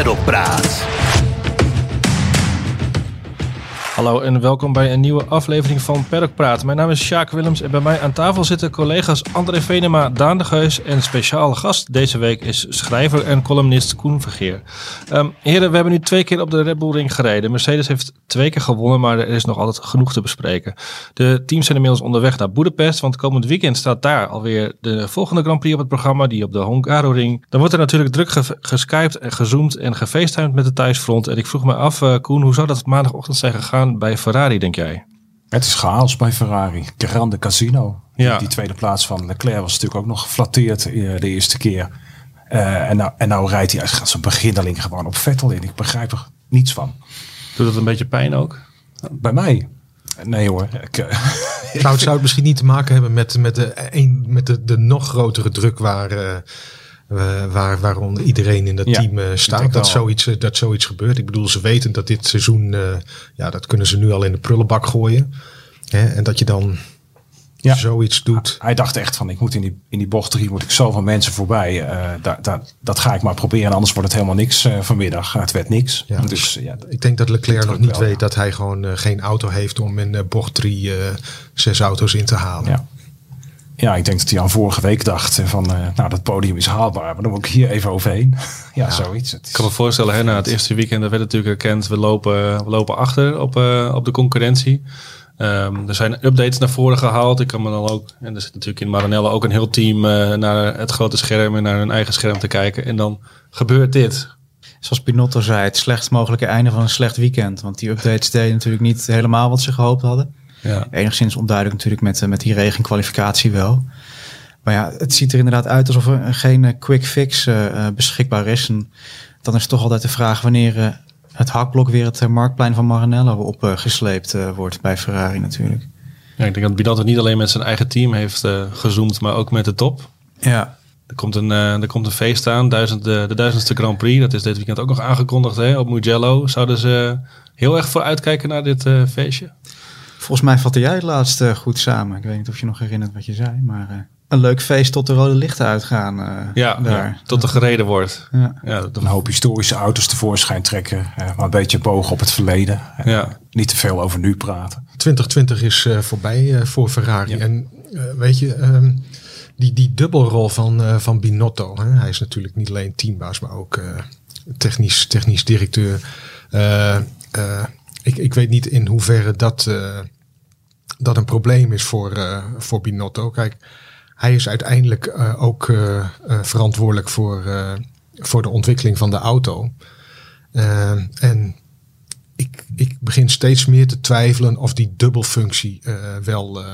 Peddelpraat. Hallo en welkom bij een nieuwe aflevering van Paddock Praat. Mijn naam is Sjaak Willems en bij mij aan tafel zitten collega's André Venema, Daan de Geus en speciale gast deze week is schrijver en columnist Koen Vergeer. Ehm, heren, we hebben nu twee keer op de Red Bull Ring gereden. Mercedes heeft twee keer gewonnen, maar er is nog altijd genoeg te bespreken. De teams zijn inmiddels onderweg naar Budapest, want komend weekend staat daar alweer de volgende Grand Prix op het programma, die op de Hungaroring. Dan wordt er natuurlijk druk ge geskyped en gezoomd en gefacetimed met de thuisfront. En ik vroeg me af, uh, Koen, hoe zou dat maandagochtend zijn gegaan bij Ferrari, denk jij? Het is chaos bij Ferrari. Grande Casino. Ja. Die, tweede plaats van Leclerc was natuurlijk ook nog geflatteerd uh, de eerste keer. Uh, en, nou, en nou rijdt hij gaat zijn beginneling gewoon op Vettel in. Ik begrijp er niets van. Doet dat een beetje pijn ook? Bij mij? Nee hoor. Ik, uh, zou, het, zou het misschien niet te maken hebben met, met, de, een, met de, de nog grotere druk waar uh, waar, waaronder iedereen in dat team uh, staat. Dat zoiets, uh, dat zoiets gebeurt. Ik bedoel, ze weten dat dit seizoen, ja, dat kunnen ze nu al in de prullenbak gooien. Hè? En dat je dan ja. zoiets doet. Hij dacht echt van, ik moet in die, in die bocht drie, moet ik zoveel mensen voorbij. Da, da, dat ga ik maar proberen, anders wordt het helemaal niks vanmiddag. Het werd niks. Ja, dus, ja, ik denk dat Leclerc nog niet wel, weet dat hij gewoon geen auto heeft om in bocht drie zes auto's in te halen. Ja. Ja, ik denk dat hij al vorige week dacht van, uh, nou dat podium is haalbaar, maar dan moet ik hier even overheen. ja, ja, zoiets. Ik kan me voorstellen, hè, na het eerste weekend, dat werd natuurlijk erkend, we lopen, we lopen achter op, uh, op de concurrentie. Um, er zijn updates naar voren gehaald. Ik kan me dan ook, en er zit natuurlijk in Maranello ook een heel team uh, naar het grote scherm en naar hun eigen scherm te kijken. En dan gebeurt dit. Zoals Pinotto zei, het slechtst mogelijke einde van een slecht weekend. Want die updates deden natuurlijk niet helemaal wat ze gehoopt hadden. Ja. Enigszins onduidelijk natuurlijk met, met die regenkwalificatie wel. Maar ja, het ziet er inderdaad uit alsof er geen quick fix uh, beschikbaar is. En dan is toch altijd de vraag wanneer uh, het hakblok weer het marktplein van Maranello opgesleept wordt bij Ferrari natuurlijk. Ja, ik denk dat Binotto niet alleen met zijn eigen team heeft gezoomd, maar ook met de top. Ja. Er komt een, er komt een feest aan, duizend, de, de duizendste Grand Prix. Dat is dit weekend ook nog aangekondigd hè, op Mugello. Zouden ze heel erg voor uitkijken naar dit feestje? Volgens mij vatte jij het laatst uh, goed samen. Ik weet niet of je nog herinnert wat je zei, maar uh, een leuk feest tot de rode lichten uitgaan. Uh, ja, daar. Ja, tot er gereden wordt. Ja. ja een hoop historische auto's tevoorschijn trekken, maar een beetje bogen op het verleden. Ja. Niet te veel over nu praten. 2020 is voorbij voor Ferrari. En weet je, um, die, die dubbelrol van, van Binotto. Hè? Hij is natuurlijk niet alleen teambaas, maar ook technisch, technisch directeur. Ik, ik weet niet in hoeverre dat, uh, dat een probleem is voor, uh, voor Binotto. Kijk, hij is uiteindelijk uh, ook verantwoordelijk voor, voor de ontwikkeling van de auto. en ik, ik begin steeds meer te twijfelen of die dubbelfunctie wel,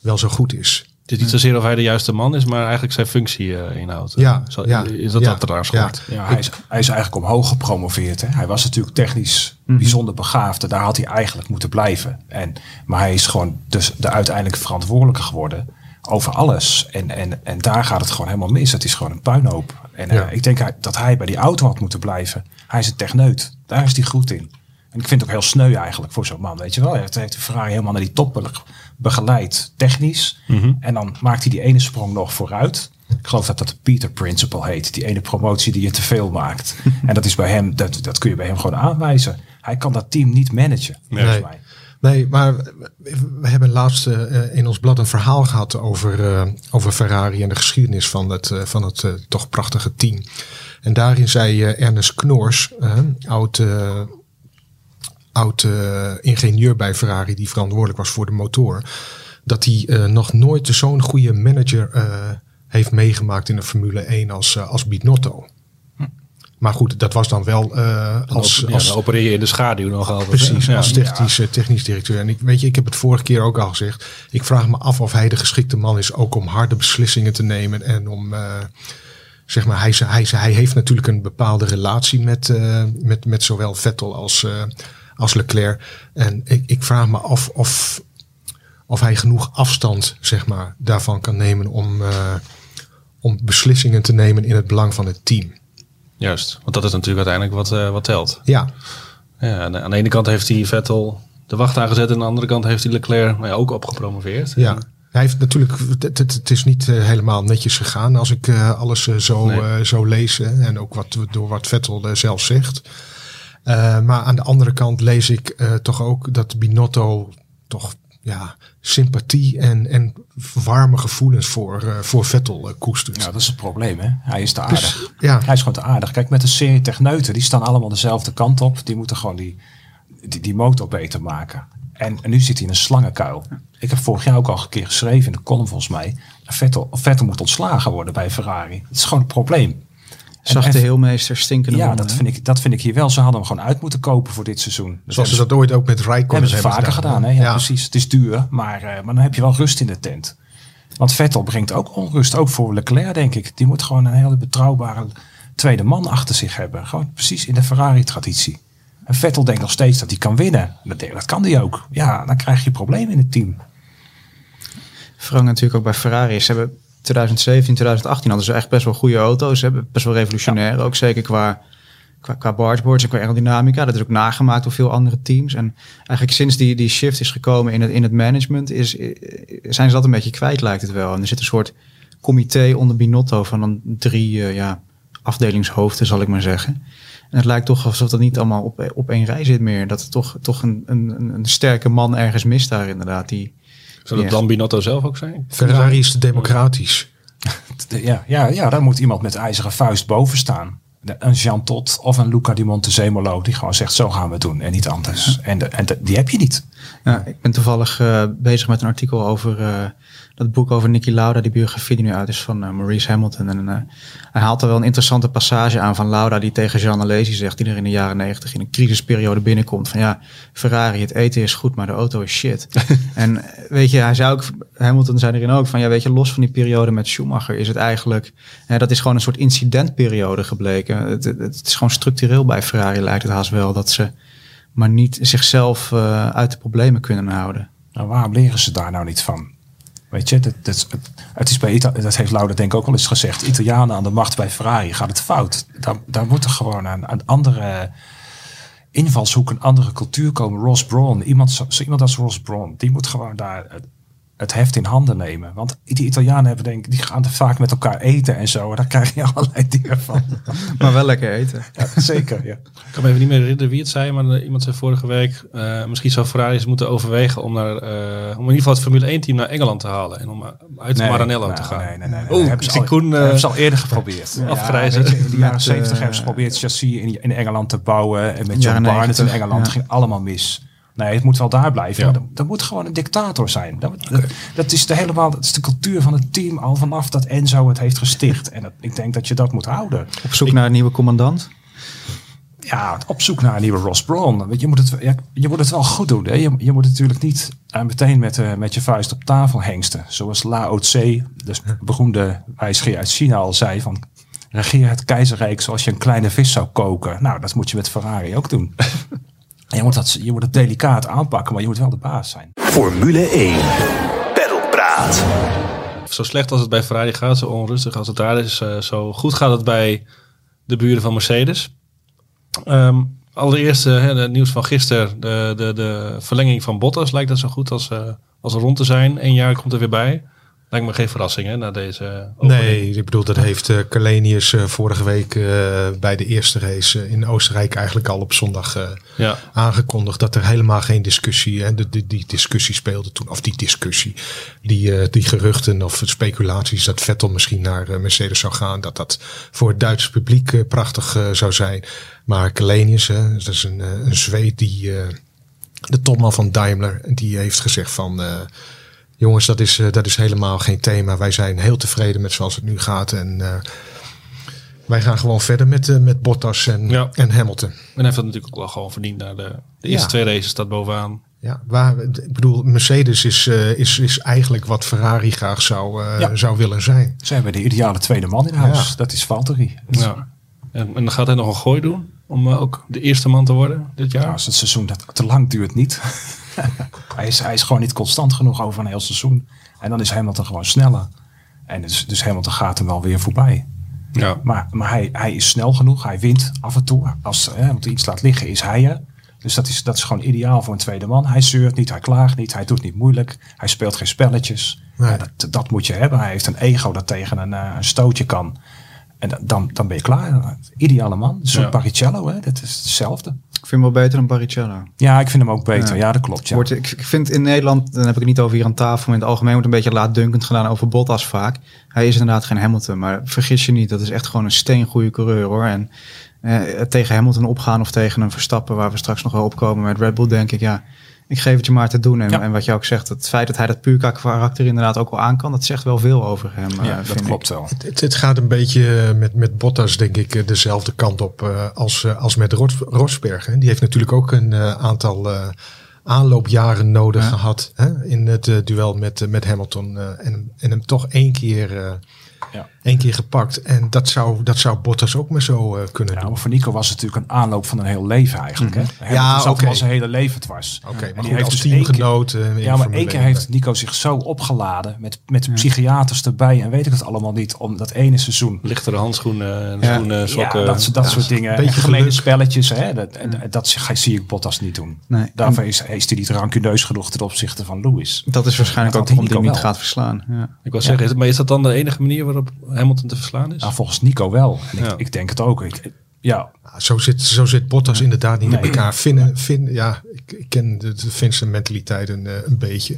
wel zo goed is. Het is niet zozeer of hij de juiste man is, maar eigenlijk zijn functie uh, inhoudt. Ja, Zo, ja, is dat ja, dat raar ja. ja hij, is, hij is eigenlijk omhoog gepromoveerd. Hè? Hij was natuurlijk technisch mm -hmm. bijzonder begaafd. Daar had hij eigenlijk moeten blijven. En, maar hij is gewoon dus de uiteindelijke verantwoordelijke geworden over alles. En, en, en daar gaat het gewoon helemaal mis. Het is gewoon een puinhoop. En uh, ik denk dat hij bij die auto had moeten blijven. Hij is een techneut. Daar is hij goed in. En ik vind het ook heel sneu eigenlijk voor zo'n man. Weet je wel, hij heeft de Ferrari helemaal naar die top begeleid, technisch. Mm -hmm. En dan maakt hij die ene sprong nog vooruit. Ik geloof dat dat de Peter Principle heet. Die ene promotie die je te veel maakt. en dat is bij hem, dat, dat kun je bij hem gewoon aanwijzen. Hij kan dat team niet managen, nee. volgens mij. Nee, maar we hebben laatst uh, in ons blad een verhaal gehad over, uh, over Ferrari en de geschiedenis van het, uh, van het toch prachtige team. En daarin zei Ernest Knoors, oud oud uh, ingenieur bij Ferrari die verantwoordelijk was voor de motor. Dat hij uh, nog nooit zo'n goede manager uh, heeft meegemaakt in de Formule 1 als, als Binotto. Hm. Maar goed, dat was dan wel als, ja, als... opereer je in de schaduw nog altijd. Precies, ja. als technisch, ja. technisch directeur. En ik weet je, ik heb het vorige keer ook al gezegd. Ik vraag me af of hij de geschikte man is ook om harde beslissingen te nemen en om zeg maar, hij, hij, hij heeft natuurlijk een bepaalde relatie met, uh, met, met zowel Vettel als, uh, als Leclerc. En ik, ik vraag me af of, of hij genoeg afstand zeg maar, daarvan kan nemen om, uh, om beslissingen te nemen in het belang van het team. Juist, want dat is natuurlijk uiteindelijk wat, uh, wat telt. Ja. ja. Aan de ene kant heeft hij Vettel de wacht aangezet en aan de andere kant heeft hij Leclerc maar ja, ook opgepromoveerd. Ja. Hij heeft natuurlijk, het, het is niet uh, helemaal netjes gegaan als ik uh, alles uh, zo, nee. zo lees. en ook wat, door wat Vettel zelf zegt. Maar aan de andere kant lees ik toch ook dat Binotto toch ja, sympathie en, en warme gevoelens voor, voor Vettel koestert. Ja, dat is het probleem hè. Hij is te aardig. Dus, ja. Hij is gewoon te aardig. Kijk, met een serie techneuten, die staan allemaal dezelfde kant op. Die moeten gewoon die, die, die motor beter maken. En, en, nu zit hij in een slangenkuil. Ik heb vorig jaar ook al een keer geschreven in de column volgens mij. Vettel, Vettel moet ontslagen worden bij Ferrari. Het is gewoon een probleem. Zag de heelmeester stinkende Ja, dat vind, ik, dat vind ik hier wel. Ze hadden hem gewoon uit moeten kopen voor dit seizoen. Dus Zoals ze dat ooit ook met Rijkonen hebben ze vaker gedaan. hè? Ja, precies. Het is duur, maar, uh, maar dan heb je wel rust in de tent. Want Vettel brengt ook onrust, ook voor Leclerc denk ik. Die moet gewoon een hele betrouwbare tweede man achter zich hebben. Gewoon precies in de Ferrari-traditie. En Vettel denkt nog steeds dat hij kan winnen. Dat, dat kan hij ook. Ja, dan krijg je problemen in het team. Vooral natuurlijk ook bij Ferrari. Ze hebben 2017, 2018 hadden ze echt best wel goede auto's. Hebben best wel revolutionair. Ook zeker qua, qua, qua bargeboards en qua aerodynamica. Dat is ook nagemaakt door veel andere teams. En eigenlijk sinds die, die shift is gekomen in het, in het management... Is, zijn ze dat een beetje kwijt, lijkt het wel. En er zit een soort comité onder Binotto van dan drie uh, ja, afdelingshoofden, zal ik maar zeggen. En het lijkt toch alsof dat niet allemaal op, op één rij zit meer. Dat er toch, toch een, een, een sterke man ergens mist daar inderdaad. Die, Zou dat dan Binotto zelf ook zijn? Ferrari is democratisch. ja, ja, ja, daar moet iemand met ijzeren vuist boven staan. Een Jean Tot of een Luca di Montezemolo die gewoon zegt zo gaan we het doen en niet anders. En, de, en de, die heb je niet. Ja, ik ben toevallig uh, bezig met een artikel over uh, dat boek over Nicky Lauda, die biografie die nu uit is van uh, Maurice Hamilton. En hij haalt er wel een interessante passage aan van Lauda, die tegen Jean Alesi zegt, die er in de jaren negentig in een crisisperiode binnenkomt. Van ja, Ferrari, het eten is goed, maar de auto is shit. en weet je, hij zei ook, Hamilton zei erin ook van ja, weet je, los van die periode met Schumacher is het eigenlijk, hè, dat is gewoon een soort incidentperiode gebleken. Het, het, het, is gewoon structureel bij Ferrari lijkt het haast wel dat ze maar niet zichzelf uh, uit de problemen kunnen houden. Nou, waarom leren ze daar nou niet van? Weet je, dat, dat, het is bij dat heeft Lauda denk ik ook al eens gezegd. Italianen aan de macht bij Ferrari gaat het fout. Daar, daar moet er gewoon een, een andere invalshoek, een andere cultuur komen. Ross Brawn, iemand, iemand als Ross Brawn, die moet gewoon daar het heft in handen nemen. Want die Italianen hebben denk ik, die gaan er vaak met elkaar eten en zo. En daar krijg je allerlei dingen van. maar wel lekker eten. Ja, zeker, ja. Ik kan me even niet meer herinneren wie het zei, maar eh, iemand zei vorige week, uh, misschien zou Ferrari eens moeten overwegen om, naar, uh, om in ieder geval het Formule 1 team naar Engeland te halen. En om uit nee, Maranello nou, te gaan. Nee, nee, nee. nee. Oeh, hebben, ze al, Koen, uh, hebben ze al eerder geprobeerd. Ja. Ja, in de jaren 70 hebben ze geprobeerd chassis in, in Engeland te bouwen. En met John Barnett in Engeland ja. ging allemaal mis. Nee, het moet wel daar blijven. Ja. Dat, moet gewoon een dictator zijn. Dat, dat, dat, is de helemaal, dat is de cultuur van het team al vanaf dat Enzo het heeft gesticht. En dat, ik denk dat je dat moet houden. Op zoek ik, naar een nieuwe commandant? Ja, op zoek naar een nieuwe Ross Brawn. Je moet het, ja, je moet het wel goed doen. Hè? Je, je moet natuurlijk niet uh, meteen met, uh, met je vuist op tafel hengsten. Zoals Lao Tse, de beroemde wijsgeer uit China, al zei van... Regeer het keizerrijk zoals je een kleine vis zou koken. Nou, dat moet je met Ferrari ook doen. je moet, dat, je moet het delicaat aanpakken, maar je moet wel de baas zijn. Formule 1. Pedalpraat. Zo slecht als het bij Ferrari gaat, zo onrustig als het daar is, uh, zo goed gaat het bij de buren van Mercedes. Um, allereerst uh, het nieuws van gisteren, de, de, de verlenging van Bottas lijkt dat zo goed als, uh, als rond te zijn. Eén jaar komt er weer bij. Lijkt me geen verrassing hè, na deze opening. Nee, ik bedoel, dat heeft uh, Kalenius uh, vorige week uh, bij de eerste race in Oostenrijk eigenlijk al op zondag ja. aangekondigd. Dat er helemaal geen discussie, en die, die discussie speelde toen, of die discussie, die, die geruchten of speculaties dat Vettel misschien naar Mercedes zou gaan. Dat dat voor het Duitse publiek prachtig zou zijn. Maar Kalenius, dat is een, een Zweed die, de topman van Daimler, die heeft gezegd van... Jongens, dat is, uh, dat is helemaal geen thema. Wij zijn heel tevreden met zoals het nu gaat. En uh, wij gaan gewoon verder met, uh, met Bottas en, ja. en Hamilton. En hij heeft dat natuurlijk ook wel gewoon verdiend. Naar de, de eerste ja. twee races staat bovenaan. Ja, waar, ik bedoel, Mercedes is, is, is eigenlijk wat Ferrari graag zou, ja. zou willen zijn. Ze hebben de ideale tweede man in huis. Dat is Valtteri. Ja. En, en dan gaat hij nog een gooi doen om ook de eerste man te worden dit jaar? als het seizoen dat te lang duurt niet. hij, is, hij is gewoon niet constant genoeg over een heel seizoen. En dan is Hamilton gewoon sneller. En dus, dus Hamilton gaat hem wel weer voorbij. Ja. Maar, maar hij, hij is snel genoeg. Hij wint af en toe. Als hij iets laat liggen, is hij er. Dus dat is, dat is gewoon ideaal voor een tweede man. Hij zeurt niet, hij klaagt niet, hij doet niet moeilijk. Hij speelt geen spelletjes. Nee. Ja, dat, dat moet je hebben. Hij heeft een ego dat tegen een, eh, een stootje kan. En dan- dan, ben je klaar. Ideale man. Soort Ja. Hè? dat is hetzelfde. Ik vind hem wel beter dan Baricello. Ja, ik vind hem ook beter. Ja. Ja, dat klopt. Ja. Wordt, ik, ik vind in Nederland, dan heb ik het niet over hier aan tafel, maar in het algemeen wordt een beetje laatdunkend gedaan over Bottas vaak. Hij is inderdaad geen Hamilton, maar vergis je niet, dat is echt gewoon een steengoede coureur hoor. En eh, tegen Hamilton opgaan of tegen een Verstappen, waar we straks nog wel opkomen met Red Bull, denk ik, ja, ik geef het je maar te doen. En, Ja. en wat je ook zegt, het feit dat hij dat puur karakter inderdaad ook wel aan kan, dat zegt wel veel over hem. eh, ja, dat vind ik. klopt wel. Het, het gaat een beetje eh, met, met Bottas, denk ik, eh, dezelfde kant op eh, als, eh, als met Ros, Rosberg. Hè. Die heeft natuurlijk ook een eh, aantal eh, aanloopjaren nodig Ja. gehad hè, in het eh, duel met, eh, met Hamilton. eh, en, en hem toch één keer, eh, Ja. één keer gepakt. En dat zou, dat zou Bottas ook maar zo eh, kunnen Ja, doen. maar voor Nico was het natuurlijk een aanloop van een heel leven eigenlijk. Hè? Hij Ja, oké. hem al zijn hele leven dwars. Oké, maar die goed, als dus keer- teamgenoot. eh, Ja, maar één keer 1, heeft Nico zich zo opgeladen met, met psychiaters erbij en weet ik het allemaal niet om dat ene seizoen. Lichtere handschoenen, en Ja. schoenen, sokken. Ja, dat, dat soort dingen. beetje En gemene spelletjes, hè? Dat, dat zie- zie ik Bottas niet doen. Nee. Daarvoor is, is hij niet rancuneus genoeg ten opzichte van Lewis. Dat is waarschijnlijk Dat ook waarom hem niet gaat verslaan. Ja. Ik wil zeggen, maar is dat dan de enige manier waarop Hamilton te verslaan is? Nou, volgens Nico wel. En Ja. ik, ik denk het ook. Ik, ja, Zo zit, zo zit Bottas inderdaad niet Nee. in elkaar. Finnen, Finn, ja, ik, ik ken de, de Finse mentaliteit een, eh, een beetje.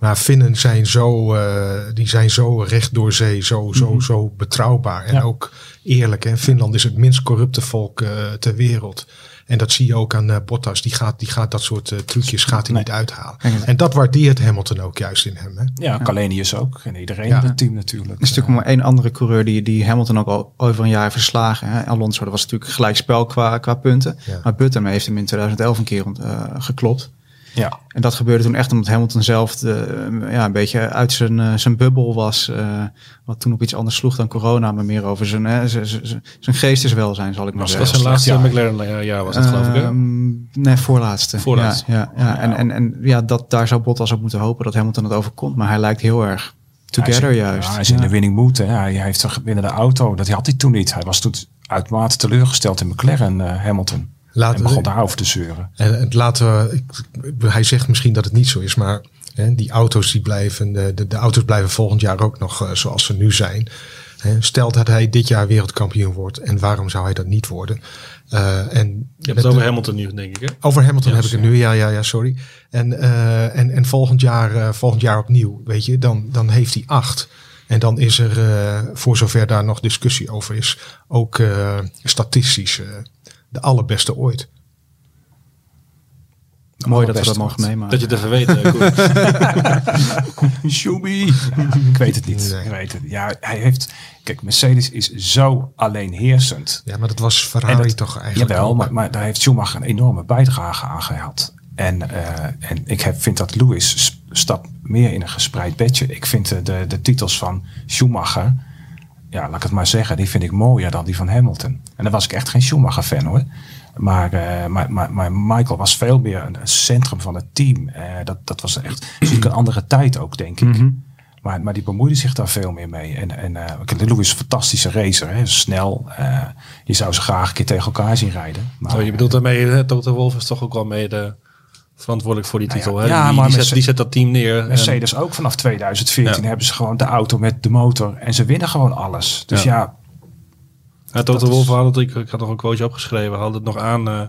Maar Finnen zijn zo, eh, die zijn zo recht door zee, zo, zo, zo betrouwbaar en Ja. ook eerlijk. En Finland is het minst corrupte volk eh, ter wereld. En dat zie je ook aan eh, Bottas. Die gaat, die gaat dat soort trucjes gaat hij Nee. niet uithalen. En dat waardeert Hamilton ook juist in hem. Hè? ja, Kalenius ook. En iedereen Ja. in het team natuurlijk. Er is natuurlijk maar één andere coureur die, die Hamilton ook al over een jaar heeft verslagen. Hè. Alonso, dat was natuurlijk gelijk spel qua, qua punten. Ja. Maar Button heeft hem in 2011 een keer eh, geklopt. Ja, En dat gebeurde toen echt omdat Hamilton zelf de, ja, een beetje uit zijn, eh, zijn bubbel was. eh, wat toen op iets anders sloeg dan corona, maar meer over zijn, hè, zijn, zijn, zijn geesteswelzijn, zal ik maar Was dat was zeggen. zijn laatste jaar. McLaren jaar, was dat geloof ik. hè? Ehm, nee, voorlaatste. Voorlaatste. Ja, ja, ja. En, en, en ja, dat, daar zou Bottas op moeten hopen dat Hamilton het overkomt. Maar hij lijkt heel erg together hij is, juist. Ja, hij is in de winning mood. Hè. Hij heeft een winnende auto. Dat had hij toen niet. Hij was toen uitermate teleurgesteld in McLaren, eh, Hamilton. Laten en we- begon daarover te zeuren. En het laten we, ik- hij zegt misschien dat het niet zo is, maar hè, die auto's die blijven, de, de, de auto's blijven volgend jaar ook nog eh, zoals ze nu zijn. Hè, stel dat hij dit jaar wereldkampioen wordt en waarom zou hij dat niet worden? Eh, en Je hebt het over de- Hamilton nu, denk ik. Hè? over Hamilton heb ik het nu, ja, ja, ja, sorry. En, eh, en, en volgend, jaar, eh, volgend jaar opnieuw, weet je, dan, dan heeft hij acht. En dan is er, eh, voor zover daar nog discussie over is, ook eh, statistisch eh, de allerbeste ooit. Mooi dat we dat mogen meemaken. Dat je het even weet. eh. Shubi. ik weet het niet. Nee. Ik weet het. Ja, hij heeft. Kijk, Mercedes is zo alleenheersend. Ja, maar dat was Ferrari dat- toch eigenlijk Jawel, ook. maar, maar daar heeft Schumacher een enorme bijdrage aan gehad. En, eh, en ik heb, vind dat Lewis stapt meer in een gespreid bedje. Ik vind eh, de, de titels van Schumacher, ja, laat ik het maar zeggen, die vind ik mooier dan die van Hamilton. En dan was ik echt geen Schumacher-fan hoor. Maar, eh, maar, maar, maar Michael was veel meer een, centrum van het team. Eh, dat, dat was echt natuurlijk een andere tijd ook, denk ik. Maar, maar die bemoeide zich daar veel meer mee. En, en eh, Lewis is een fantastische racer. Hè? Snel. je zou ze graag een keer tegen elkaar zien rijden. Maar, Oh, je bedoelt daarmee, Toto Wolff is toch ook wel mede verantwoordelijk voor die Nou titel. ja, hè? ja, die, maar die, zet, Merce- die zet dat team neer. en- Mercedes ook vanaf 2014 Ja. hebben ze gewoon de auto met de motor. En ze winnen gewoon alles. Dus Ja. ja, Toto Wolff had het, ik, ik had nog een quoteje opgeschreven, had het nog aan. eh, eh,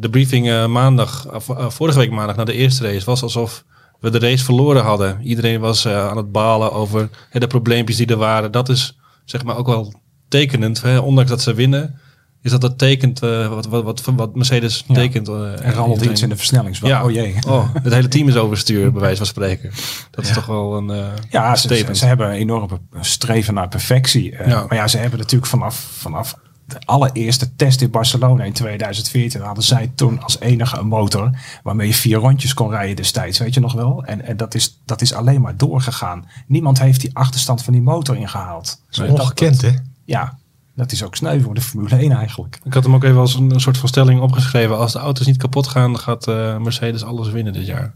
de briefing eh, maandag, vo- vorige week maandag na de eerste race, was alsof we de race verloren hadden. Iedereen was aan het balen over de probleempjes die er waren. Dat is zeg maar ook wel tekenend. Hè? Ondanks dat ze winnen, is dat dat tekent eh, wat, wat, wat, wat Mercedes Ja. tekent. eh, er rammelt iets in de versnellingsbak. Ja, Oh jee. Oh, het hele team is overstuur, bij wijze van spreken. Dat is toch wel een eh Ja, ze, ze, hebben een enorme streven naar perfectie. Eh, Ja. Maar ja, ze hebben natuurlijk vanaf, vanaf de allereerste test in Barcelona in 2014 hadden zij toen als enige een motor waarmee je vier rondjes kon rijden destijds, weet je nog wel? En, en dat, is, dat is alleen maar doorgegaan. Niemand heeft die achterstand van die motor ingehaald. Dat is ongekend, hè? Ja, dat is ook sneu voor de Formule 1 eigenlijk. Ik had hem ook even als een, een soort van stelling opgeschreven. Als de auto's niet kapot gaan, gaat eh, Mercedes alles winnen dit jaar.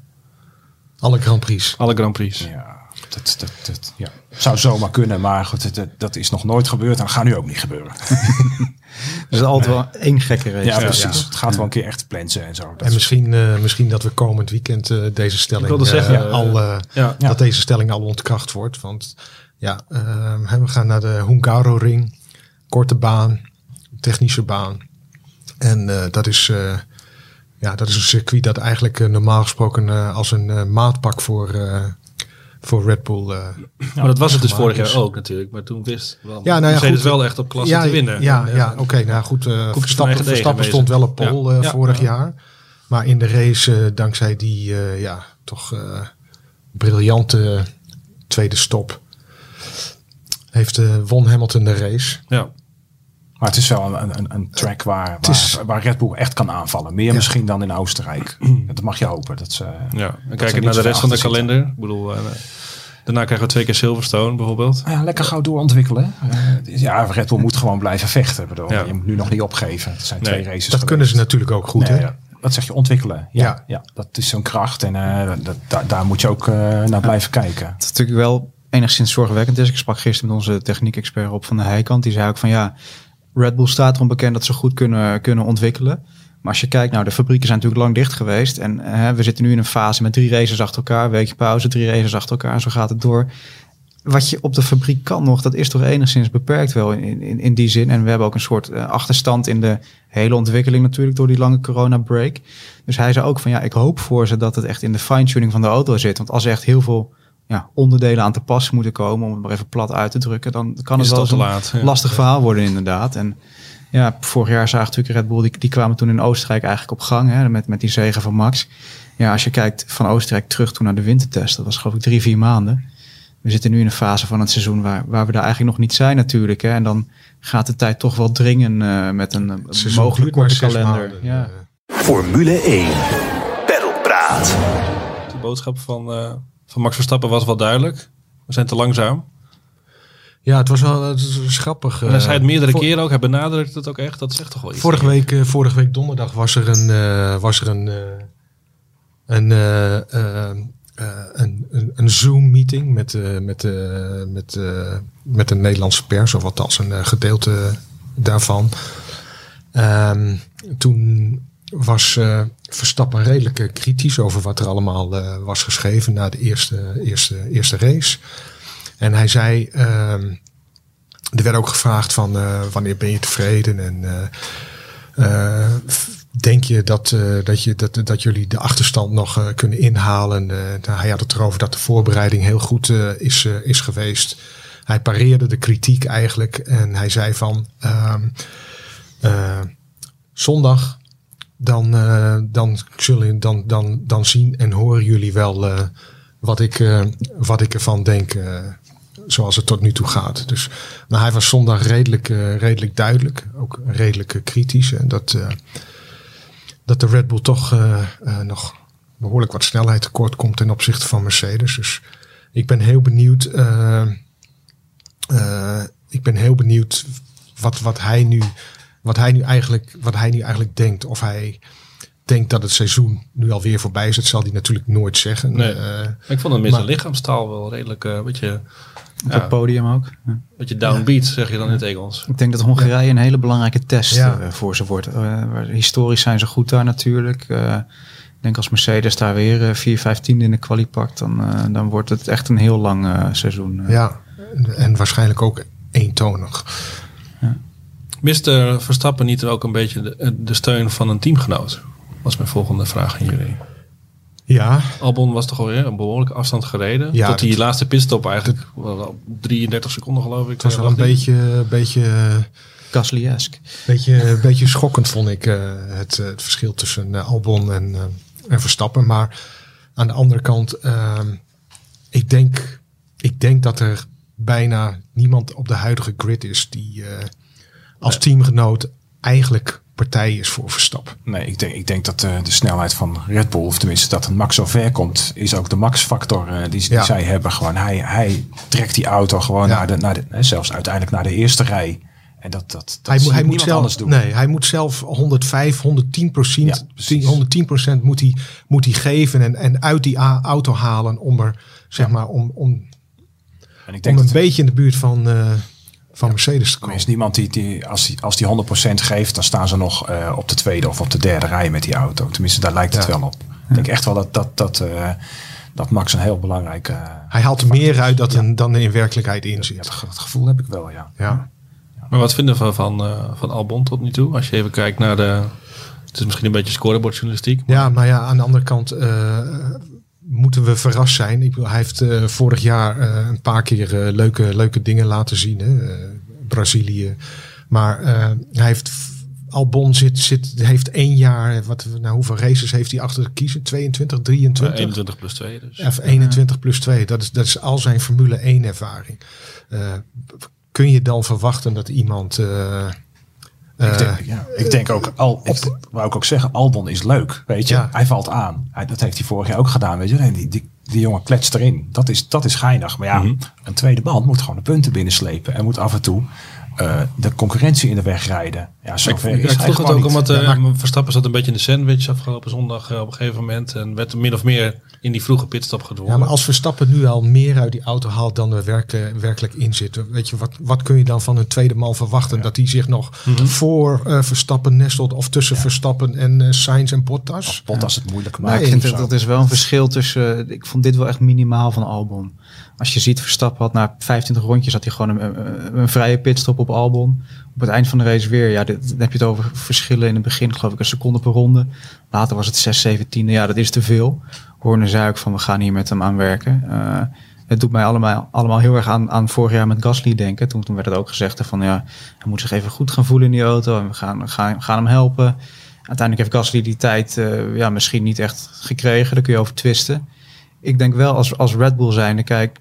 Alle Grand Prix. Alle Grand Prix. Ja. Dat, dat, dat ja. zou zomaar kunnen, maar goed, dat, dat is nog nooit gebeurd en dat gaat nu ook niet gebeuren. Er is altijd wel één gekke race. Ja, precies. Het gaat wel een keer echt plannen en zo. Dat En is- misschien, eh, misschien dat we komend weekend eh, deze stelling, wilde zeggen, ja, al, eh, ja. dat deze stelling al ontkracht wordt. Want ja, we gaan naar de Hungaro Ring, korte baan, technische baan. En eh, dat, is, eh, ja, dat is een circuit dat eigenlijk eh, normaal gesproken als een maatpak voor, voor Red Bull. maar dat was het dus vorig jaar ook natuurlijk. Maar toen wist wel. Ja, nou ja, goed. wel echt op klasse ja, te winnen. Ja, ja oké. nou goed, Verstappen, Verstappen stond wel op pol Ja. vorig ja. jaar. Maar in de race, dankzij die ja, toch briljante tweede stop, heeft, eh, won Hamilton de race. ja. Maar het is wel een, een, een track waar, waar, is- waar Red Bull echt kan aanvallen. Meer Ja. misschien dan in Oostenrijk. Dat mag je hopen. Dat ze, Ja, en dat kijk ze naar de rest van de zitten. kalender. Ik bedoel, eh, daarna krijgen we twee keer Silverstone bijvoorbeeld. Nou ja, lekker gauw doorontwikkelen. Eh, ja, Red Bull moet gewoon blijven vechten. Bedoel, Ja. Je moet nu nog niet opgeven. Het zijn Nee, twee races Dat kunnen ze natuurlijk ook goed. Nee, hè? Wat zeg je? Ontwikkelen. Ja, Ja. ja. dat is zo'n kracht. En eh, dat, daar, daar moet je ook eh, naar blijven kijken. Wat natuurlijk wel enigszins zorgwekkend is. Ik sprak gisteren met onze techniek-expert op van de Heikant. Die zei ook van ja, Red Bull staat erom bekend dat ze goed kunnen, kunnen ontwikkelen. Maar als je kijkt, nou de fabrieken zijn natuurlijk lang dicht geweest. En eh, we zitten nu in een fase met drie races achter elkaar. Weekje pauze, drie races achter elkaar. Zo gaat het door. Wat je op de fabriek kan nog, dat is toch enigszins beperkt wel in, in, in die zin. En we hebben ook een soort eh, achterstand in de hele ontwikkeling natuurlijk door die lange corona-break. Dus hij zei ook van ja, ik hoop voor ze dat het echt in de fine-tuning van de auto zit. Want als er echt heel veel ja, onderdelen aan te pas moeten komen, om het maar even plat uit te drukken, dan kan het wel eens een laat, ja. lastig verhaal worden inderdaad. En ja, vorig jaar zagen natuurlijk Red Bull, die, die kwamen toen in Oostenrijk eigenlijk op gang, hè, met, met die zegen van Max. Ja, als je kijkt van Oostenrijk terug toen naar de wintertest, dat was geloof ik drie, vier maanden. We zitten nu in een fase van het seizoen waar, waar we daar eigenlijk nog niet zijn natuurlijk. Hè. En dan gaat de tijd toch wel dringen eh, met een, mogelijk korte kalender. Ja. Eh, Formule 1. Pedalpraat. De boodschap van, eh, van Max Verstappen was wel duidelijk. We zijn te langzaam. Ja, het was wel het grappig. En hij zei het meerdere keren ook. Hij benadrukt het ook echt. Dat zegt toch wel iets. Vorige week, eh, vorige week donderdag was er een, eh, was er een, eh, een, eh, eh, eh, een, een, een Zoom-meeting met, eh, met, eh, met, eh, met de Nederlandse pers, of althans een eh, gedeelte daarvan. Ehm, toen was eh, Verstappen redelijk eh, kritisch over wat er allemaal eh, was geschreven na de eerste, eerste, eerste race. En hij zei, ehm, er werd ook gevraagd van eh, wanneer ben je tevreden en denk je dat, dat, je dat, dat jullie de achterstand nog kunnen inhalen? Nou, hij had het erover dat de voorbereiding heel goed is, is geweest. Hij pareerde de kritiek eigenlijk en hij zei van ehm, eh, zondag dan, eh, dan zullen dan, dan, dan zien en horen jullie wel eh, wat, ik, eh, wat ik ervan denk. zoals het tot nu toe gaat. Dus, maar hij was zondag redelijk, redelijk duidelijk. Ook redelijk kritisch. En dat, dat de Red Bull toch nog behoorlijk wat snelheid tekort komt ten opzichte van Mercedes. Dus ik ben heel benieuwd. ik ben heel benieuwd wat, wat, hij nu, wat, hij nu eigenlijk, wat hij nu eigenlijk denkt. Of hij denkt dat het seizoen nu alweer voorbij is. Dat zal hij natuurlijk nooit zeggen. Nee. Eh, Ik vond hem met zijn lichaamstaal wel redelijk eh, een beetje, Op Ja. het podium ook. Ja. beetje downbeat, zeg je dan in het Engels. Ik denk dat Hongarije een hele belangrijke test Ja. eh, voor ze wordt. Eh, waar- historisch zijn ze goed daar natuurlijk. Eh, ik denk als Mercedes daar weer eh, 4, 5 tiende in de kwalie pakt, dan, eh, dan wordt het echt een heel lang seizoen. eh. Ja, en, en waarschijnlijk ook eentonig. Miste Verstappen niet ook een beetje de, de steun van een teamgenoot? Was mijn volgende vraag aan jullie. Ja, Albon was toch alweer een behoorlijke afstand gereden. Ja, tot die laatste pitstop eigenlijk. op 33 seconden geloof ik. het was eh, wel een lag die. beetje, beetje, Gasly-esque. beetje, beetje schokkend, vond ik, eh, het, eh, het verschil tussen eh, Albon en, eh, en Verstappen. Maar aan de andere kant, ehm, ik, denk, ik denk dat er bijna niemand op de huidige grid is die eh, als teamgenoot eigenlijk partij is voor Verstappen. Nee, ik denk, ik denk dat eh, de snelheid van Red Bull, of tenminste dat een Max zo ver komt, is ook de Max-factor eh, die, die Ja. zij hebben. Gewoon, hij, hij trekt die auto gewoon Ja. naar de, naar de, hè, zelfs uiteindelijk naar de eerste rij. En dat, dat, dat hij, moet, hij, moet zelf, anders doen. nee, hij moet zelf 105, 110 procent, Ja, precies. 110 procent moet hij, moet hij geven en, en uit die auto halen om er, zeg maar, om, om En ik om denk een dat beetje in de buurt van, eh, van Mercedes te er komen. is niemand die, die als, die, als die 100% geeft, dan staan ze nog eh, op de tweede of op de derde rij met die auto. Tenminste, daar lijkt het Ja. wel op. Ik denk echt wel dat, dat, dat, eh, dat Max een heel belangrijke... eh, Hij haalt er meer uit dat een, dan er in werkelijkheid in ja, zit. dat, dat gevoel heb ik wel, ja. Ja. Maar wat vinden we van, eh, van Albon tot nu toe? Als je even kijkt naar de... Het is misschien een beetje scorebordjournalistiek. maar- Ja, maar ja, aan de andere kant eh, moeten we verrast zijn. Ik bedoel, hij heeft eh, vorig jaar eh, een paar keer eh, leuke, leuke dingen laten zien. Hè? Brazilië. Maar hij heeft... Albon zit, zit, heeft één jaar, wat, nou, hoeveel races heeft hij achter de kiezen? 22, Maar 23? 21 plus 2 dus. Of 21 plus 2, dat is, dat is al zijn Formule 1 ervaring. Kun je dan verwachten dat iemand... eh, eh, Ik denk, ja, ik denk ook, al, ik, wou ik ook zeggen, Albon is leuk, weet je. Ja. Hij valt aan. Hij, dat heeft hij vorig jaar ook gedaan, weet je. En die, die, die jongen kletst erin. Dat is, dat is geinig. Maar ja, Mhm. een tweede band moet gewoon de punten binnenslepen. En moet af en toe eh, de concurrentie in de weg rijden. Ja, Ik, zover ik, is ik vroeg het ook niet. omdat eh, Ja, maar- Verstappen zat een beetje in de sandwich afgelopen zondag eh, op een gegeven moment. En werd min of meer in die vroege pitstop gedwongen. Ja, maar als Verstappen nu al meer uit die auto haalt dan er werk, werkelijk in zit, weet je, wat, wat kun je dan van een tweede man verwachten? Dat hij zich nog Mhm. voor eh, Verstappen nestelt of tussen Verstappen en Sainz en Bottas? Bottas het moeilijk maakt. ik vind of dat, dat is wel een verschil tussen. Ik vond dit wel echt minimaal van Albon. Als je ziet, Verstappen had na 25 rondjes had hij gewoon een, een, vrije pitstop op Albon. Op het eind van de race weer. Ja, dit, dan heb je het over verschillen in het begin, geloof ik, een seconde per ronde. Later was het 6, 17. Ja, dat is te veel. Horner zei ook van we gaan hier met hem aan werken. Eh, het doet mij allemaal, allemaal heel erg aan, aan vorig jaar met Gasly denken. Toen, toen werd het ook gezegd van ja, hij moet zich even goed gaan voelen in die auto. En we gaan, gaan, gaan hem helpen. Uiteindelijk heeft Gasly die tijd eh, ja, misschien niet echt gekregen. Daar kun je over twisten. Ik denk wel als, als Red Bull zijnde, kijk,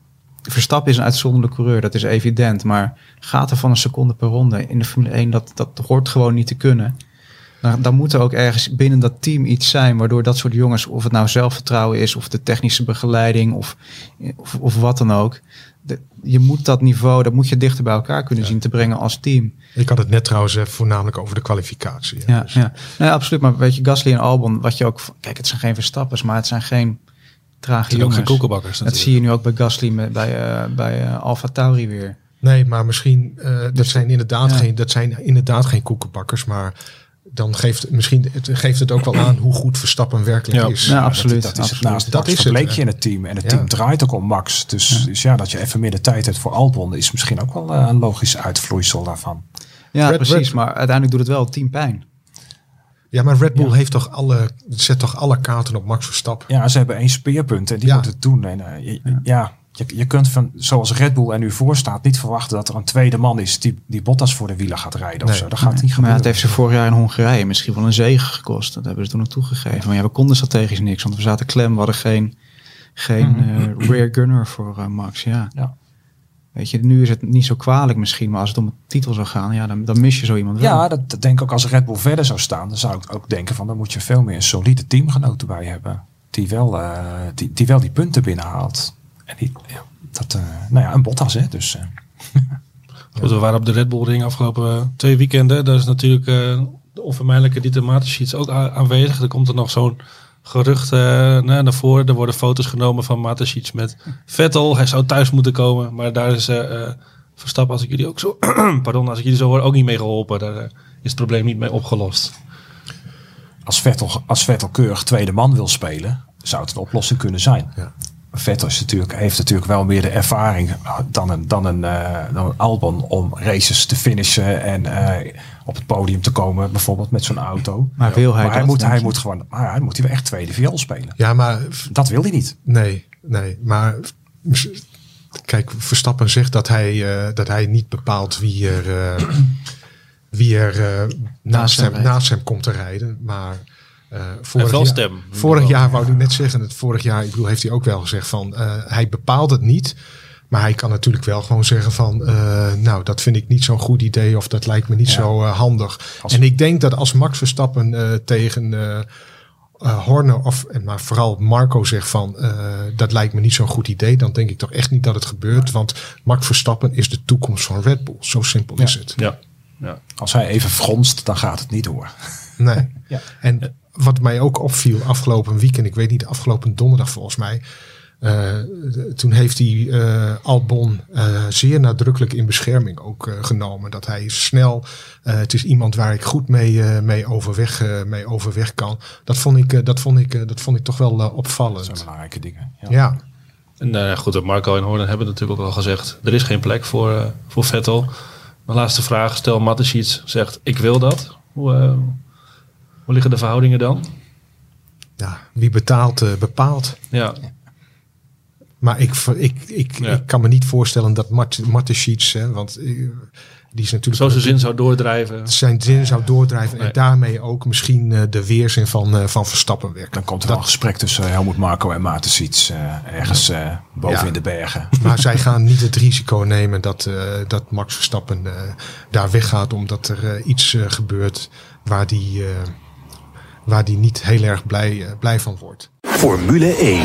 Verstappen is een uitzonderlijke coureur, dat is evident. Maar gaat er van een seconde per ronde in de Formule 1, dat, dat hoort gewoon niet te kunnen. Dan, dan moet er ook ergens binnen dat team iets zijn waardoor dat soort jongens, of het nou zelfvertrouwen is, of de technische begeleiding, of, of, of wat dan ook. De- je moet dat niveau, dat moet je dichter bij elkaar kunnen zien te brengen als team. Ik had het net trouwens eh, voornamelijk over de kwalificatie. hè. Ja, Dus- ja. Nee, absoluut. Maar weet je, Gasly en Albon, wat je ook... Kijk, het zijn geen verstappers, maar het zijn geen trage jongens. koekenbakkers Dat zie je nu ook bij Gasly met, bij, eh bij eh Alfa Tauri weer. Nee, maar misschien, eh, dat, zijn inderdaad ja. geen, dat zijn inderdaad geen koekenbakkers, maar dan geeft het misschien het, geeft het ook wel aan hoe goed Verstappen werkelijk Ja. is. Ja, dat- absoluut, Dat, is het absoluut. naast Dat is het, je in het team. En het Ja. team draait ook om Max. Dus ja. dus ja, dat je even meer de tijd hebt voor Albon is misschien ook wel een logisch uitvloeisel daarvan. Ja, Red- precies. Red- Maar uiteindelijk doet het wel het team pijn. Ja, maar Red Bull heeft toch alle, zet toch alle kaarten op Max Verstappen. Ja, ze hebben één speerpunt en die Ja. moet het doen. En, eh, je, ja, je, je kunt van, zoals Red Bull er nu voor staat, niet verwachten dat er een tweede man is die, die Bottas voor de wielen gaat rijden. Nee. Of zo. Dat gaat niet Maar ja, gebeuren. het heeft ze vorig jaar in Hongarije misschien wel een zege gekost. Dat hebben ze toen ook toegegeven. Maar ja, we konden strategisch niks, want we zaten klem. We hadden geen, geen eh, rear gunner voor eh, Max. Ja. Ja. Weet je, nu is het niet zo kwalijk misschien, maar als het om de titel zou gaan, ja, dan, dan mis je zo iemand wel. Ja, dat, dat denk ik ook als Red Bull verder zou staan. Dan zou ik ook denken van dan moet je veel meer een solide teamgenoot erbij hebben. Die wel, eh, die, die, wel die punten binnenhaalt. En die, ja, dat, eh, nou ja, een Bottas hè. Dus, eh, Goed, we waren op de Red Bull Ring afgelopen twee weekenden. Daar is natuurlijk eh, de onvermijdelijke Dieter Mateschitz ook aanwezig. Er komt er nog zo'n gerucht eh, naar naar voren. Er worden foto's genomen van Mateschitz met Vettel. Hij zou thuis moeten komen. Maar daar is eh, eh, Verstappen, als ik jullie ook zo, pardon, als ik jullie zo hoor, ook niet mee geholpen. Daar is het probleem niet mee opgelost. als, Vettel, als Vettel keurig tweede man wil spelen, zou het een oplossing kunnen zijn. Ja. Vettel is natuurlijk, heeft natuurlijk wel meer de ervaring dan een, dan een, eh, dan een Albon om races te finishen en eh, op het podium te komen, bijvoorbeeld met zo'n auto. Maar wil hij maar hij dat, moet, hij je? moet gewoon, maar hij moet hij wel echt tweede viool spelen. Ja, maar Dat wil hij niet. Nee, nee. Maar kijk, Verstappen zegt dat hij, eh, dat hij niet bepaalt wie er, eh, wie er naast, hem naast hem komt te rijden. Maar eh vorig, wel jaar, vorig jaar wou ik net zeggen, het vorig jaar, ik bedoel, heeft hij ook wel gezegd van eh, hij bepaalt het niet. Maar hij kan natuurlijk wel gewoon zeggen van, eh, nou, dat vind ik niet zo'n goed idee of dat lijkt me niet Ja. zo handig. Als- En ik denk dat als Max Verstappen eh, tegen Horner of en maar vooral Marco zegt van eh, dat lijkt me niet zo'n goed idee, dan denk ik toch echt niet dat het gebeurt. Want Max Verstappen is de toekomst van Red Bull. Zo simpel is het. Ja. ja. Als hij even fronst, dan gaat het niet door. Nee. Ja. En wat mij ook opviel afgelopen weekend, ik weet niet, afgelopen donderdag volgens mij. Uh, toen heeft hij uh, Albon uh, zeer nadrukkelijk in bescherming ook genomen. Dat hij snel, het is iemand waar ik goed mee, mee, overweg, mee overweg kan. Dat vond ik, dat vond ik, dat vond ik toch wel opvallend. Dat zijn belangrijke dingen. Ja. ja. En goed, Marco en Horner hebben natuurlijk ook al gezegd, er is geen plek voor, voor Vettel. Mijn laatste vraag, stel Mateschitz zegt, ik wil dat. Hoe, hoe liggen de verhoudingen dan? Ja, wie betaalt, bepaalt. Ja. Maar ik, ik, ik, ik kan me niet voorstellen dat Martin Sheets, hè, want eh, die is natuurlijk... Zo zijn zin zou doordrijven. Zijn zin zou doordrijven en daarmee ook misschien uh, de weerzin van, uh, van Verstappen werken. Dan komt er dat, een gesprek tussen Helmut Marco en Maarten Sheets ergens boven in de bergen. Maar zij gaan niet het risico nemen dat, dat Max Verstappen daar weggaat omdat er iets gebeurt waar die, waar die niet heel erg blij, blij van wordt. Formule 1.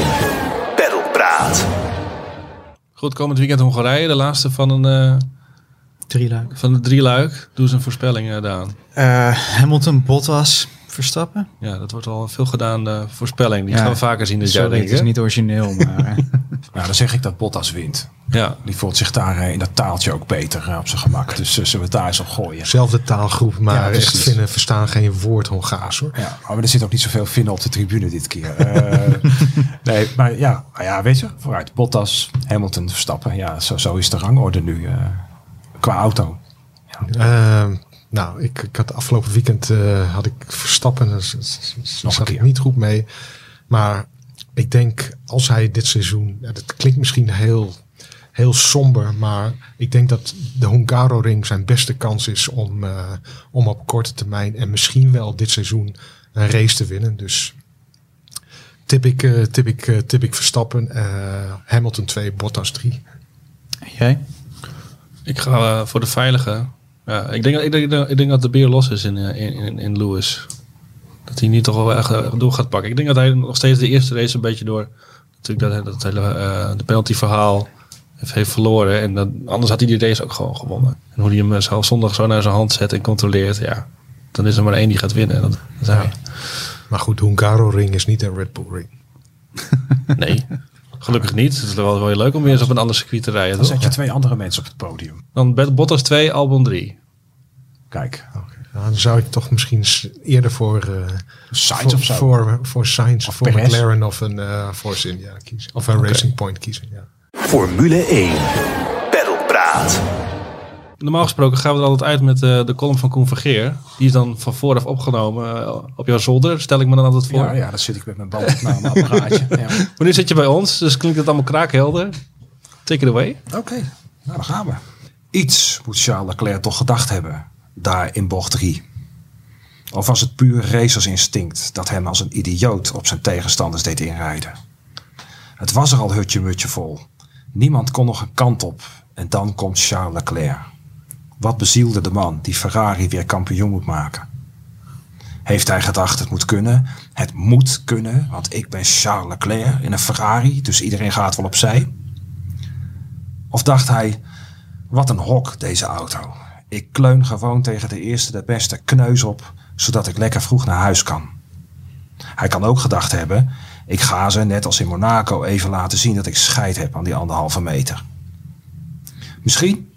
Goed, komend weekend Hongarije, de laatste van een uh, drieluik. Van de drieluik. Doe eens een voorspelling, uh, Daan. Uh, Hamilton, Bottas, Verstappen. Ja, dat wordt al veel gedaan, de voorspelling. Die gaan we vaker zien dit jaar, denk ik. Het is niet origineel, maar... nou, dan zeg ik dat Bottas wint. Ja. Die voelt zich daar in dat taaltje ook beter op zijn gemak. Dus zullen we het daar eens op gooien. Zelfde taalgroep, maar ja, echt vinden, verstaan geen woord Hongaars hoor. Ja, maar er zit ook niet zoveel vinden op de tribune dit keer. nee, maar ja, ja, weet je, vooruit. Bottas, Hamilton, Verstappen. Ja, zo, zo is de rangorde nu qua auto. Ja. Nou, ik, ik had afgelopen weekend uh, had ik Verstappen, dus, daar zat ik niet goed mee. Maar ik denk als hij dit seizoen, ja, dat klinkt misschien heel, heel somber, maar ik denk dat de Hungaro-ring zijn beste kans is om, uh, om op korte termijn en misschien wel dit seizoen een race te winnen. Dus tip ik, uh, tip ik, tip ik Verstappen, Hamilton 2, Bottas 3. Jij? Ik ga voor de veilige ja, ik denk, ik, denk, ik denk dat de beer los is in, eh, in, in, in Lewis. Dat hij niet toch wel echt eh, door gaat pakken. Ik denk dat hij nog steeds de eerste race een beetje door natuurlijk dat, dat hele uh, de penalty verhaal heeft, heeft verloren. En dat, anders had hij die race ook gewoon gewonnen. En hoe hij hem zelf zondag zo naar zijn hand zet en controleert. Ja, dan is er maar één die gaat winnen. Dat, dat hij. Maar goed, Hungaro ring is niet een Red Bull ring. nee. Gelukkig niet. Het is wel, wel leuk om weer eens op een ander circuit te rijden. Dan zet je twee andere mensen op het podium. Dan Bottas 2, Albon 3. Kijk. Nou, dan zou ik toch misschien eerder voor uh, Sainz voor, of zo. Voor, voor Sainz of voor Perez. McLaren of een uh, Force India kiezen. Of een okay. Racing Point kiezen. Ja. Formule 1. Pedalpraat. Normaal gesproken gaan we er altijd uit met uh, de column van Koen Vergeer. Die is dan van vooraf opgenomen uh, op jouw zolder. Stel ik me dan altijd voor. Ja, ja dan zit ik met mijn bandopnameapparaatje. ja. Maar nu zit je bij ons, dus klinkt het allemaal kraakhelder. Take it away. Oké, okay. nou dan gaan we. Iets moet Charles Leclerc toch gedacht hebben. Daar in bocht 3. Of was het puur racersinstinct dat hem als een idioot op zijn tegenstanders deed inrijden. Het was er al hutje-mutje vol. Niemand kon nog een kant op. En dan komt Charles Leclerc. Wat bezielde de man die Ferrari weer kampioen moet maken? Heeft hij gedacht het moet kunnen? Het moet kunnen, want ik ben Charles Leclerc in een Ferrari, dus iedereen gaat wel opzij. Of dacht hij, wat een hok deze auto. Ik kleun gewoon tegen de eerste de beste kneus op, zodat ik lekker vroeg naar huis kan. Hij kan ook gedacht hebben, ik ga ze net als in Monaco even laten zien dat ik scheid heb aan die anderhalve meter. Misschien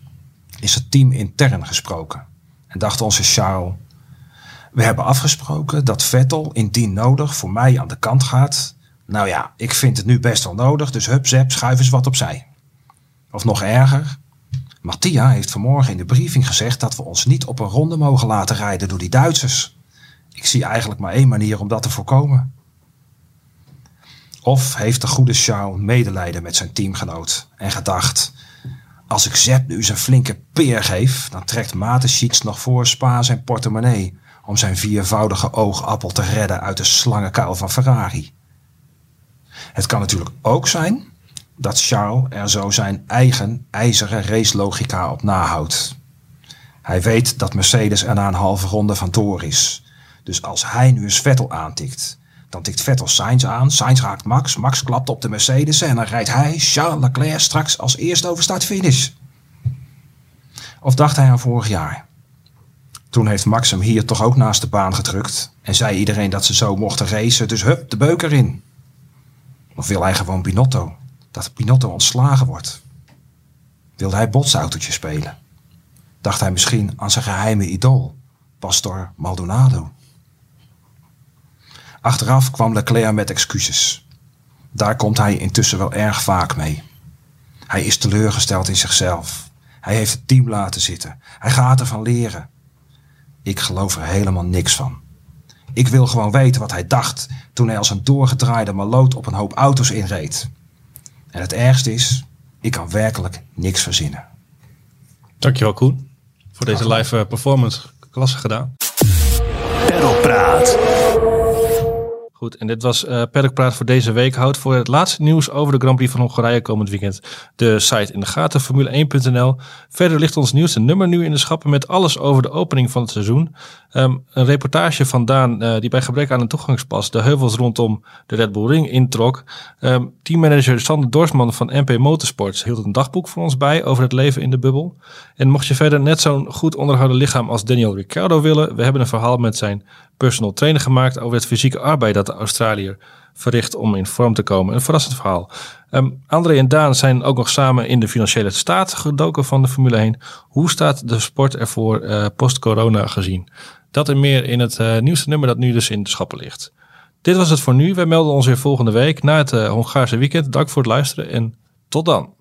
is het team intern gesproken. En dacht onze Charles, we hebben afgesproken dat Vettel indien nodig voor mij aan de kant gaat. Nou ja, ik vind het nu best wel nodig, dus hup zep, schuif eens wat opzij. Of nog erger, Mattia heeft vanmorgen in de briefing gezegd dat we ons niet op een ronde mogen laten rijden door die Duitsers. Ik zie eigenlijk maar één manier om dat te voorkomen. Of heeft de goede Charles medelijden met zijn teamgenoot en gedacht: als ik Zep nu zijn flinke peer geef, dan trekt Matenschiets nog voor Spa zijn portemonnee om zijn viervoudige oogappel te redden uit de slangenkuil van Ferrari. Het kan natuurlijk ook zijn dat Charles er zo zijn eigen ijzeren racelogica op nahoudt. Hij weet dat Mercedes er na een halve ronde van door is. Dus als hij nu eens Vettel aantikt, dan tikt Vettel Sainz aan, Sainz raakt Max, Max klapt op de Mercedes en dan rijdt hij, Charles Leclerc, straks als eerste over start-finish. Of dacht hij aan vorig jaar? Toen heeft Max hem hier toch ook naast de baan gedrukt en zei iedereen dat ze zo mochten racen, dus hup, de beuk erin. Of wil hij gewoon Binotto, dat Pinotto ontslagen wordt. Wilde hij botsautootje spelen? Dacht hij misschien aan zijn geheime idool, Pastor Maldonado? Achteraf kwam Leclerc met excuses. Daar komt hij intussen wel erg vaak mee. Hij is teleurgesteld in zichzelf. Hij heeft het team laten zitten. Hij gaat ervan leren. Ik geloof er helemaal niks van. Ik wil gewoon weten wat hij dacht toen hij als een doorgedraaide maloot op een hoop auto's inreed. En het ergste is, ik kan werkelijk niks verzinnen. Dankjewel Koen. Voor deze live eh, performance. Klasse gedaan. Peddelpraat. Goed, en dit was uh, Praat voor deze week. Houd voor het laatste nieuws over de Grand Prix van Hongarije komend weekend de site in de gaten, formule1.nl. Verder ligt ons nieuwste nummer nu in de schappen met alles over de opening van het seizoen. Um, een reportage van Daan uh, die bij gebrek aan een toegangspas de heuvels rondom de Red Bull Ring introk. Um, teammanager Sander Dorsman van MP Motorsports hield een dagboek voor ons bij over het leven in de bubbel. En mocht je verder net zo'n goed onderhouden lichaam als Daniel Ricciardo willen, we hebben een verhaal met zijn personal trainer gemaakt over het fysieke arbeid dat de Australiër verricht om in vorm te komen. Een verrassend verhaal. Um, André en Daan zijn ook nog samen in de financiële staat gedoken van de Formule 1. Hoe staat de sport ervoor uh, post-corona gezien? Dat en meer in het uh, nieuwste nummer dat nu dus in de schappen ligt. Dit was het voor nu. Wij melden ons weer volgende week na het uh, Hongaarse weekend. Dank voor het luisteren en tot dan.